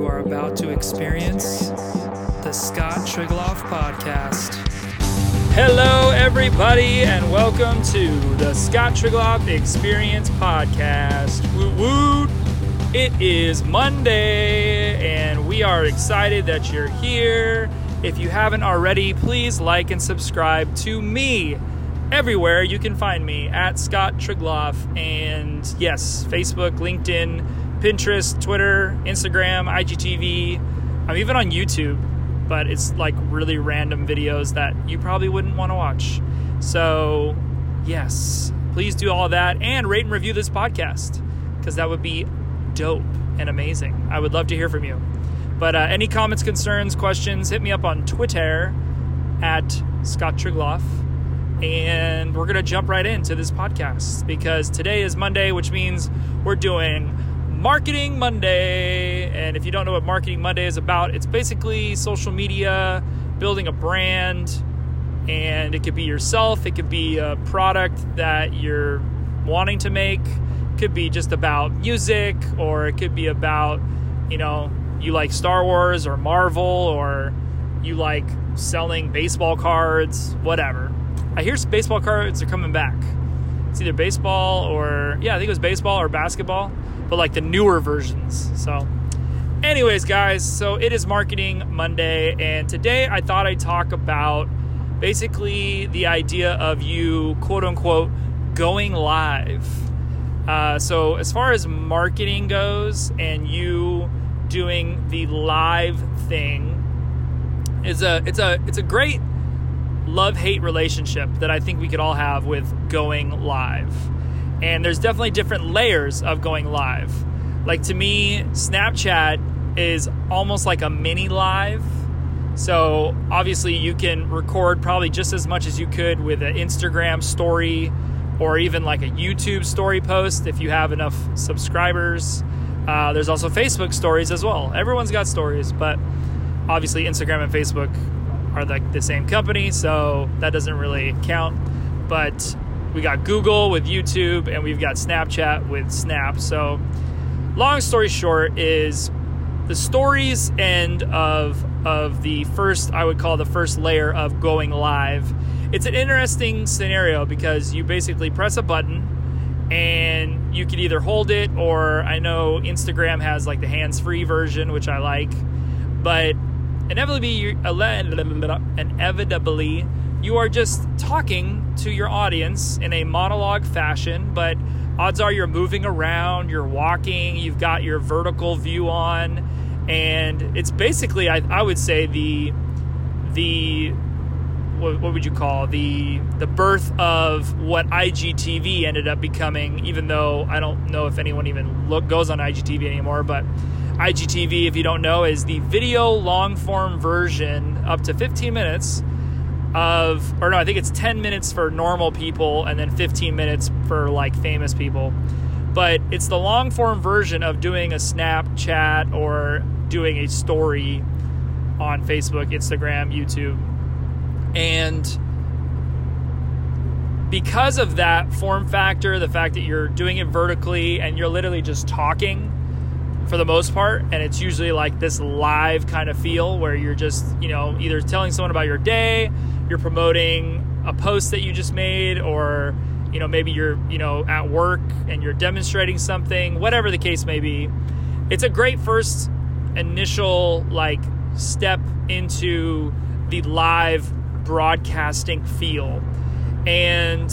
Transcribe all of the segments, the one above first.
You are about to experience the Scott Trigloff Podcast. Hello, everybody, and welcome to the Scott Trigloff Experience Podcast. Woo woo! It is Monday, and we are excited that you're here. If you haven't already, please like and subscribe to me everywhere you can find me at Scott Trigloff, and yes, Facebook, LinkedIn, Pinterest, Twitter, Instagram, IGTV. I'm even on YouTube, but it's like really random videos that you probably wouldn't want to watch. So, yes, please do all that and rate and review this podcast because that would be dope and amazing. I would love to hear from you. But uh, any comments, concerns, questions, hit me up on Twitter at Scott Trigloff. And we're going to jump right into this podcast because today is Monday, which means we're doing Marketing Monday. And if you don't know what Marketing Monday is about, it's basically social media, building a brand, and it could be yourself, it could be a product that you're wanting to make, it could be just about music, or it could be about, you know, you like Star Wars or Marvel, or you like selling baseball cards, whatever. I hear baseball cards are coming back. It's either baseball or, yeah, I think it was baseball or basketball but like the newer versions. So, anyways, guys, so it is Marketing Monday, and today I thought I'd talk about basically the idea of you, quote unquote, going live. Uh, so, as far as marketing goes, and you doing the live thing, is a it's a it's a great love hate relationship that I think we could all have with going live. And there's definitely different layers of going live. Like to me, Snapchat is almost like a mini live. So obviously, you can record probably just as much as you could with an Instagram story or even like a YouTube story post if you have enough subscribers. Uh, there's also Facebook stories as well. Everyone's got stories, but obviously, Instagram and Facebook are like the same company, so that doesn't really count. But we got Google with YouTube, and we've got Snapchat with Snap. So, long story short, is the stories end of of the first I would call the first layer of going live. It's an interesting scenario because you basically press a button and you can either hold it or I know Instagram has like the hands-free version which I like. But inevitably inevitably you are just talking to your audience in a monologue fashion, but odds are you're moving around, you're walking, you've got your vertical view on, and it's basically, I, I would say, the the what, what would you call the the birth of what IGTV ended up becoming. Even though I don't know if anyone even look goes on IGTV anymore, but IGTV, if you don't know, is the video long form version up to 15 minutes of, or no, I think it's 10 minutes for normal people and then 15 minutes for like famous people. But it's the long form version of doing a Snapchat or doing a story on Facebook, Instagram, YouTube. And because of that form factor, the fact that you're doing it vertically and you're literally just talking for the most part, and it's usually like this live kind of feel where you're just, you know, either telling someone about your day, you're promoting a post that you just made or you know maybe you're you know at work and you're demonstrating something whatever the case may be it's a great first initial like step into the live broadcasting feel. And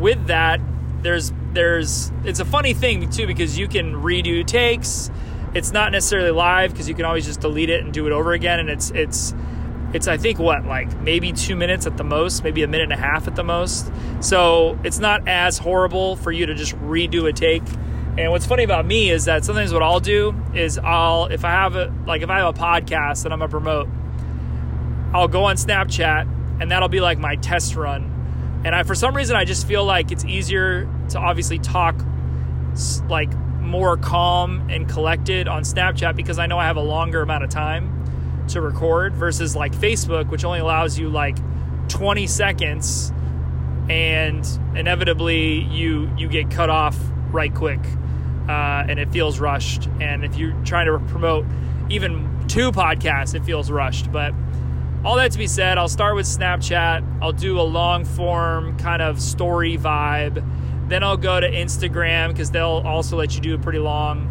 with that there's there's it's a funny thing too because you can redo takes. It's not necessarily live because you can always just delete it and do it over again and it's it's it's I think what like maybe two minutes at the most, maybe a minute and a half at the most. So it's not as horrible for you to just redo a take. And what's funny about me is that sometimes what I'll do is I'll if I have a like if I have a podcast that I'm gonna promote, I'll go on Snapchat and that'll be like my test run. And I for some reason I just feel like it's easier to obviously talk like more calm and collected on Snapchat because I know I have a longer amount of time to record versus like Facebook, which only allows you like 20 seconds and inevitably you you get cut off right quick. uh, and it feels rushed. And if you're trying to promote even two podcasts, it feels rushed. But all that to be said, I'll start with Snapchat. I'll do a long form kind of story vibe. Then I'll go to Instagram because they'll also let you do it pretty long.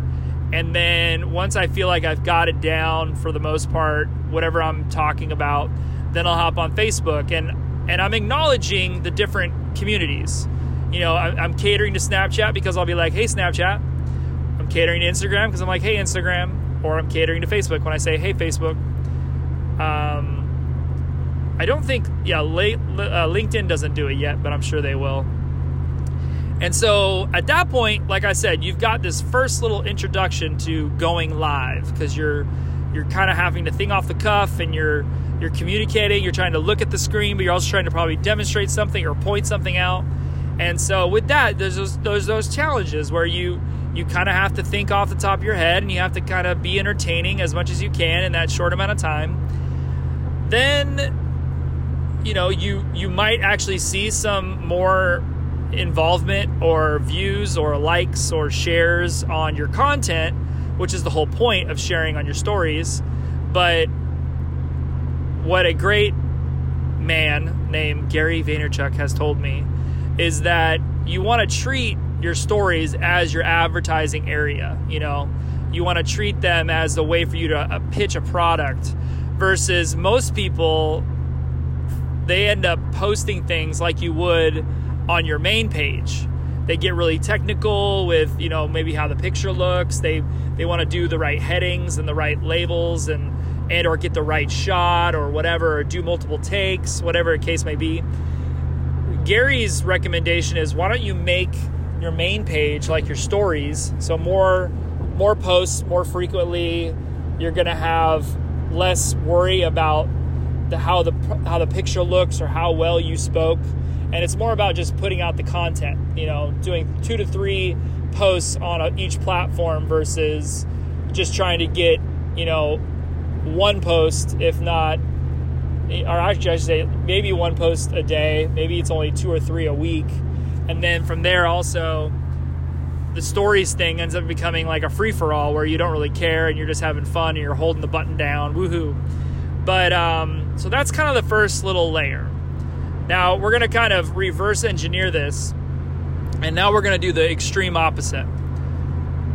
And then once I feel like I've got it down for the most part, whatever I'm talking about, then I'll hop on Facebook and and I'm acknowledging the different communities. You know, I'm catering to Snapchat because I'll be like, "Hey Snapchat." I'm catering to Instagram because I'm like, "Hey Instagram," or I'm catering to Facebook when I say, "Hey Facebook." Um, I don't think, yeah, uh, LinkedIn doesn't do it yet, but I'm sure they will. And so at that point, like I said, you've got this first little introduction to going live because you're you're kind of having to think off the cuff and you're you're communicating, you're trying to look at the screen, but you're also trying to probably demonstrate something or point something out. And so with that, there's those those, those challenges where you you kind of have to think off the top of your head and you have to kind of be entertaining as much as you can in that short amount of time. Then you know, you you might actually see some more involvement or views or likes or shares on your content, which is the whole point of sharing on your stories. But what a great man named Gary Vaynerchuk has told me is that you want to treat your stories as your advertising area. You know, you want to treat them as the way for you to uh, pitch a product versus most people, they end up posting things like you would on your main page. They get really technical with, you know, maybe how the picture looks. They they want to do the right headings and the right labels and and or get the right shot or whatever or do multiple takes, whatever the case may be. Gary's recommendation is why don't you make your main page like your stories so more more posts more frequently you're going to have less worry about the how the how the picture looks or how well you spoke and it's more about just putting out the content you know doing two to three posts on a, each platform versus just trying to get you know one post if not or actually I should say maybe one post a day maybe it's only two or three a week. And then from there also the stories thing ends up becoming like a free-for-all where you don't really care and you're just having fun and you're holding the button down woohoo. But um, so that's kind of the first little layer now we're going to kind of reverse engineer this, and now we're going to do the extreme opposite.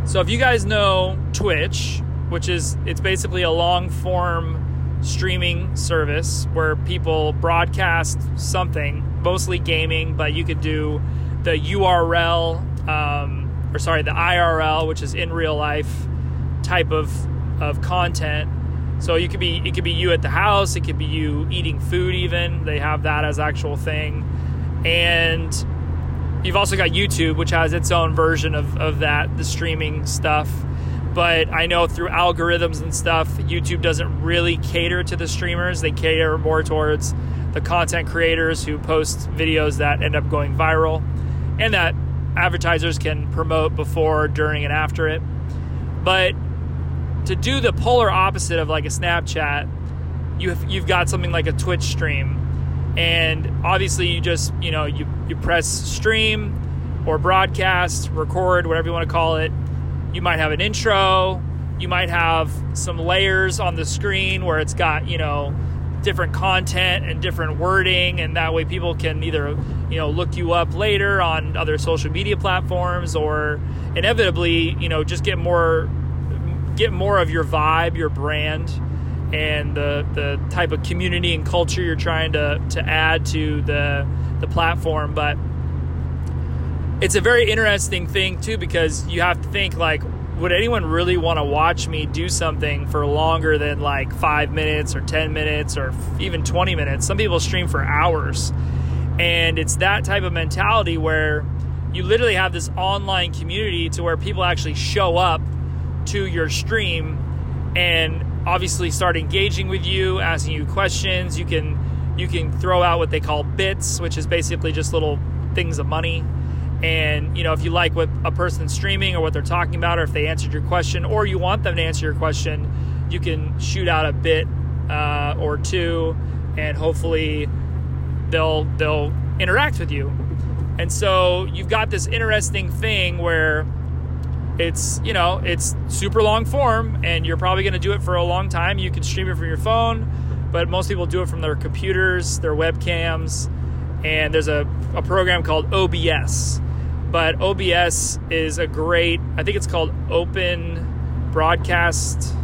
So if you guys know Twitch, which is it's basically a long form streaming service where people broadcast something, mostly gaming, but you could do the URL um, or sorry, the IRL, which is in real life type of of content so you could be it could be you at the house, it could be you eating food even. They have that as actual thing. And you've also got YouTube, which has its own version of, of that, the streaming stuff. But I know through algorithms and stuff, YouTube doesn't really cater to the streamers. They cater more towards the content creators who post videos that end up going viral and that advertisers can promote before, during, and after it. But to do the polar opposite of like a Snapchat, you have, you've got something like a Twitch stream, and obviously you just you know you you press stream or broadcast, record, whatever you want to call it. You might have an intro. You might have some layers on the screen where it's got you know different content and different wording, and that way people can either you know look you up later on other social media platforms or inevitably you know just get more get more of your vibe, your brand, and the the type of community and culture you're trying to to add to the the platform. But it's a very interesting thing too because you have to think like would anyone really want to watch me do something for longer than like five minutes or 10 minutes or even 20 minutes? Some people stream for hours. And it's that type of mentality where you literally have this online community to where people actually show up to your stream and obviously start engaging with you, asking you questions. You can you can throw out what they call bits, which is basically just little things of money. And you know, if you like what a person's streaming or what they're talking about, or if they answered your question, or you want them to answer your question, you can shoot out a bit uh, or two, and hopefully they'll they'll interact with you. And so you've got this interesting thing where it's you know it's super long form and you're probably going to do it for a long time. You can stream it from your phone but most people do it from their computers their webcams and there's a, a program called obs but obs is a great i think it's called open broadcast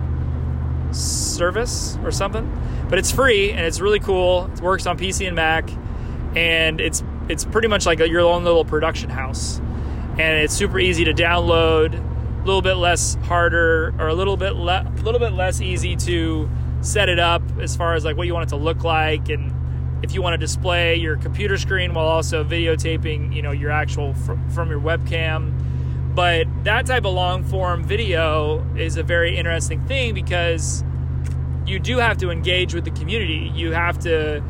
service or something but it's free and it's really cool. It works on pc and mac and it's it's pretty much like your own little production house and it's super easy to download a little bit less harder or a little bit le- little bit less easy to set it up as far as like what you want it to look like and if you want to display your computer screen while also videotaping you know your actual fr- from your webcam. But that type of long form video is a very interesting thing because you do have to engage with the community. You have to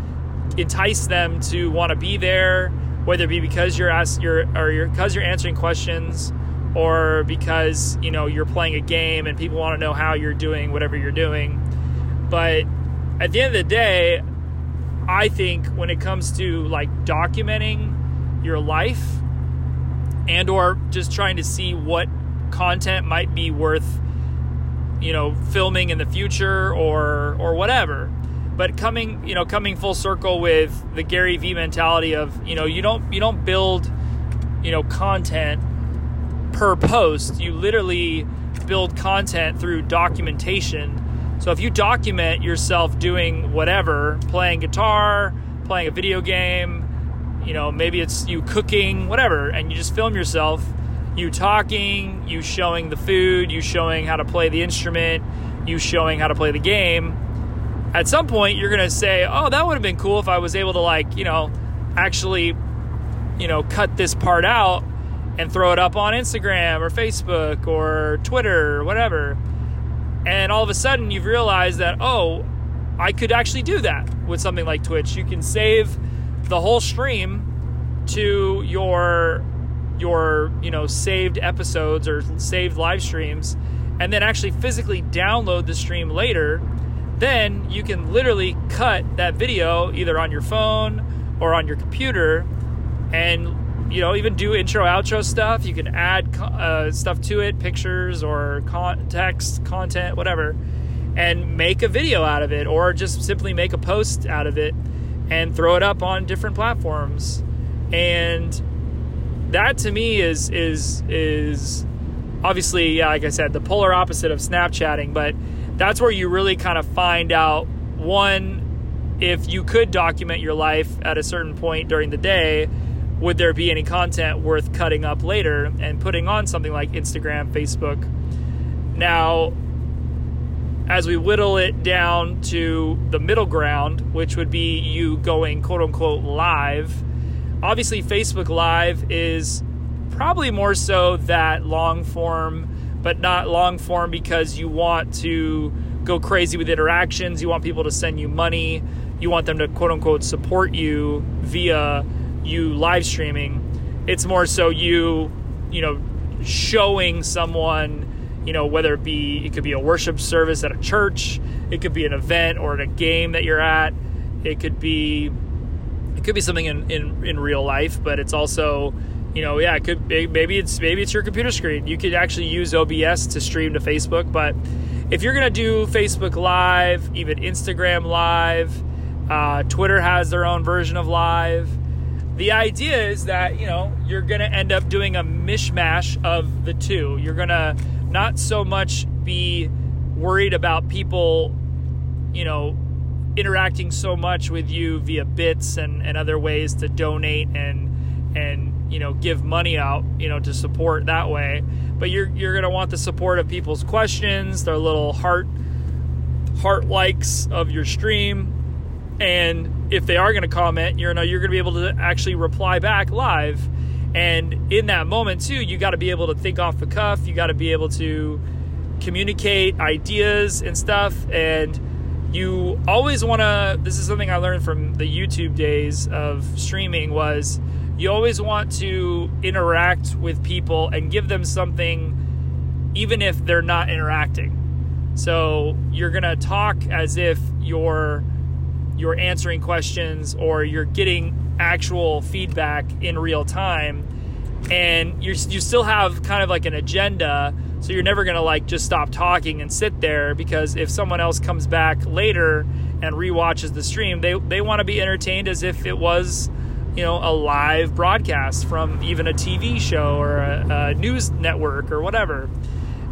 entice them to want to be there whether it be because you're asked, you're or because you're answering questions or because you know you're playing a game and people want to know how you're doing whatever you're doing. But at the end of the day i think when it comes to like documenting your life and or just trying to see what content might be worth you know filming in the future or or whatever but coming you know coming full circle with the Gary Vee mentality of you know you don't you don't build you know content per post. You literally build content through documentation. So if you document yourself doing whatever playing guitar playing a video game you know maybe it's you cooking whatever and you just film yourself you talking you showing the food you showing how to play the instrument you showing how to play the game at some point you're going to say, "Oh, that would have been cool if I was able to like, you know, actually, you know, cut this part out and throw it up on Instagram or Facebook or Twitter or whatever." And all of a sudden you've realized that, "Oh, I could actually do that with something like Twitch. You can save the whole stream to your your, you know, saved episodes or saved live streams and then actually physically download the stream later then you can literally cut that video either on your phone or on your computer and you know even do intro outro stuff. You can add uh, stuff to it pictures or text content whatever and make a video out of it or just simply make a post out of it and throw it up on different platforms. And that to me is is is obviously yeah, like i said the polar opposite of snapchatting but that's where you really kind of find out one if you could document your life at a certain point during the day would there be any content worth cutting up later and putting on something like Instagram, Facebook. Now, as we whittle it down to the middle ground, which would be you going quote unquote live, obviously, Facebook Live is probably more so that long form but not long form because you want to go crazy with interactions. You want people to send you money. You want them to quote unquote support you via you live streaming. It's more so you, you know, showing someone, you know, whether it be, it could be a worship service at a church, it could be an event or a game that you're at, it could be, it could be something in, in, in real life, but it's also, you know, yeah, it could maybe it's maybe it's your computer screen. You could actually use OBS to stream to Facebook, but if you're gonna do Facebook Live, even Instagram Live, uh, Twitter has their own version of Live. The idea is that you know you're gonna end up doing a mishmash of the two. You're gonna not so much be worried about people, you know, interacting so much with you via bits and, and other ways to donate and and you know give money out you know to support that way. But you're you're going to want the support of people's questions their little heart heart likes of your stream. And if they are going to comment you know you're going to be able to actually reply back live. And in that moment too you got to be able to think off the cuff. You got to be able to communicate ideas and stuff. And you always want to this is something i learned from the youtube days of streaming was you always want to interact with people and give them something even if they're not interacting. So you're to talk as if you're you're answering questions or you're getting actual feedback in real time and you you still have kind of like an agenda so you're never going to like just stop talking and sit there because if someone else comes back later and re-watches the stream they they want to be entertained as if it was you know a live broadcast from even a TV show or a, a news network or whatever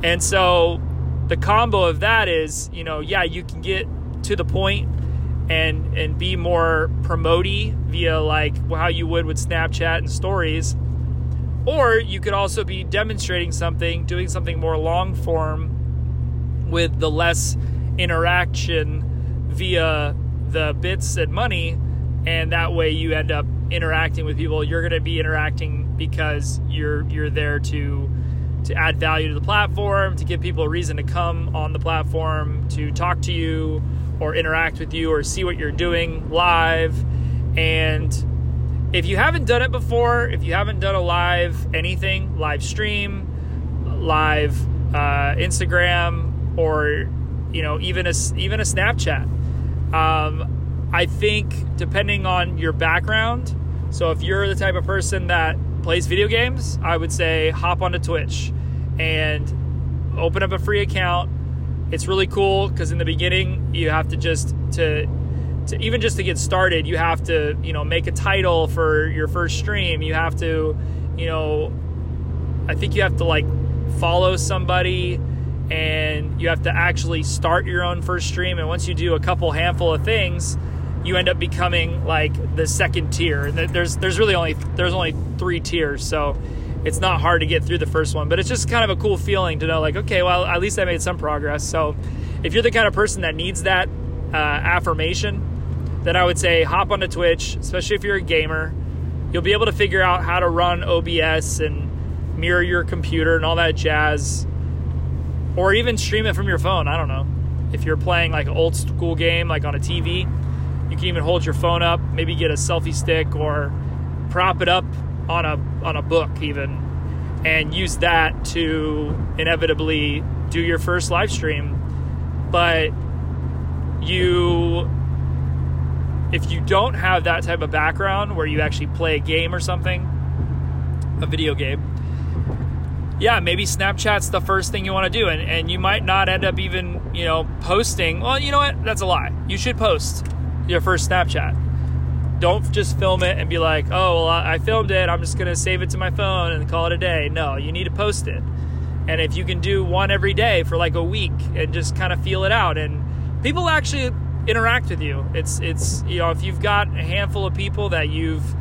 and so the combo of that is you know yeah you can get to the point and and be more promoty via like how you would with Snapchat and stories or you could also be demonstrating something, doing something more long form with the less interaction via the bits and money. And that way you end up interacting with people. You're going to be interacting because you're you're there to to add value to the platform, to give people a reason to come on the platform, to talk to you or interact with you or see what you're doing live. And if you haven't done it before, if you haven't done a live anything, live stream, live uh, Instagram, or you know even a even a Snapchat, um, I think depending on your background. So if you're the type of person that plays video games, I would say hop onto Twitch and open up a free account. It's really cool because in the beginning you have to just to to even just to get started, you have to, you know, make a title for your first stream. You have to, you know, I think you have to like follow somebody and you have to actually start your own first stream and once you do a couple handful of things, you end up becoming like the second tier. And there's there's really only there's only 3 tiers. So it's not hard to get through the first one, but it's just kind of a cool feeling to know like okay, well, at least I made some progress. So if you're the kind of person that needs that uh, affirmation, then I would say hop onto Twitch, especially if you're a gamer. You'll be able to figure out how to run OBS and mirror your computer and all that jazz. Or even stream it from your phone. I don't know. If you're playing like an old school game, like on a TV, you can even hold your phone up, maybe get a selfie stick or prop it up on a on a book even and use that to inevitably do your first live stream. But you if you don't have that type of background where you actually play a game or something, a video game, yeah, maybe Snapchat's the first thing you want to do. And, and you might not end up even, you know, posting. Well, you know what? That's a lie. You should post your first Snapchat. Don't just film it and be like, oh, well, I filmed it. I'm just going to save it to my phone and call it a day. No, you need to post it. And if you can do one every day for like a week and just kind of feel it out. And people actually interact with you. It's it's you know if you've got a handful of people that you've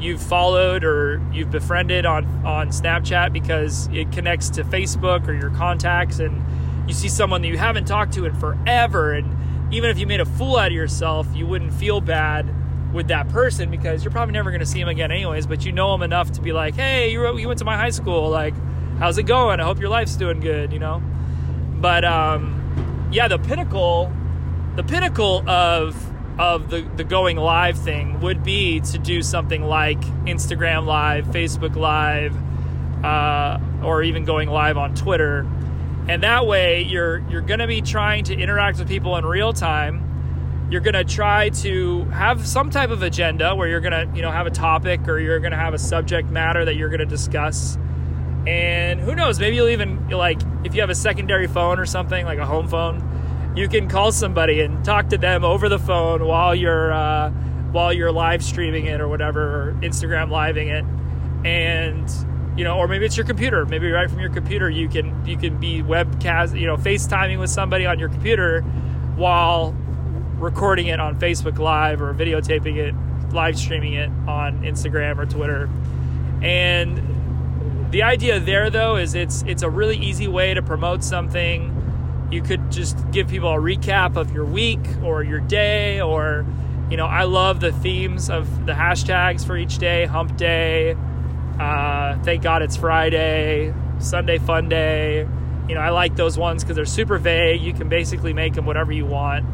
you've followed or you've befriended on on Snapchat because it connects to Facebook or your contacts and you see someone that you haven't talked to in forever and even if you made a fool out of yourself, you wouldn't feel bad with that person because you're probably never going to see him again anyways, but you know him enough to be like, "Hey, you you went to my high school. Like, how's it going? I hope your life's doing good, you know?" But um yeah, the pinnacle the pinnacle of of the, the going live thing would be to do something like Instagram Live, Facebook Live, uh, or even going live on Twitter. And that way, you're you're going to be trying to interact with people in real time. You're going to try to have some type of agenda where you're going to you know have a topic or you're going to have a subject matter that you're going to discuss. And who knows? Maybe you'll even like if you have a secondary phone or something like a home phone you can call somebody and talk to them over the phone while you're uh, while you're live streaming it or whatever, or Instagram living it, and you know, or maybe it's your computer. Maybe right from your computer, you can you can be webcast, you know, FaceTiming with somebody on your computer while recording it on Facebook Live or videotaping it, live streaming it on Instagram or Twitter, and the idea there though is it's it's a really easy way to promote something you could just give people a recap of your week or your day or you know i love the themes of the hashtags for each day hump day uh, thank god it's friday sunday fun day. You know i like those ones because they're super vague. You can basically make them whatever you want.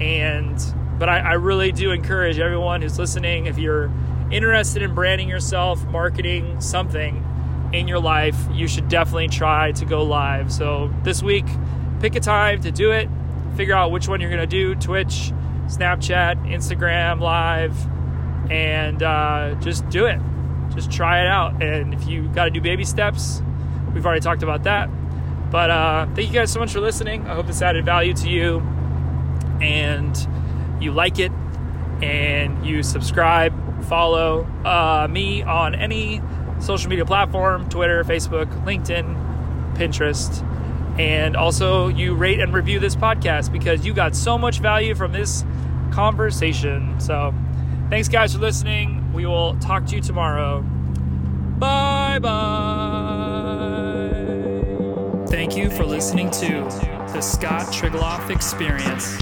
And but I, I really do encourage everyone who's listening if you're interested in branding yourself marketing something in your life you should definitely try to go live. So this week pick a time to do it, figure out which one you're going to do Twitch, Snapchat, Instagram Live, and uh, just do it. Just try it out. And if you got to do baby steps, we've already talked about that. But uh, thank you guys so much for listening. I hope this added value to you and you like it and you subscribe, follow uh, me on any social media platform Twitter, Facebook, LinkedIn, Pinterest. And also, you rate and review this podcast because you got so much value from this conversation. So, thanks, guys, for listening. We will talk to you tomorrow. Bye bye. Thank you for listening to the Scott Trigloff Experience.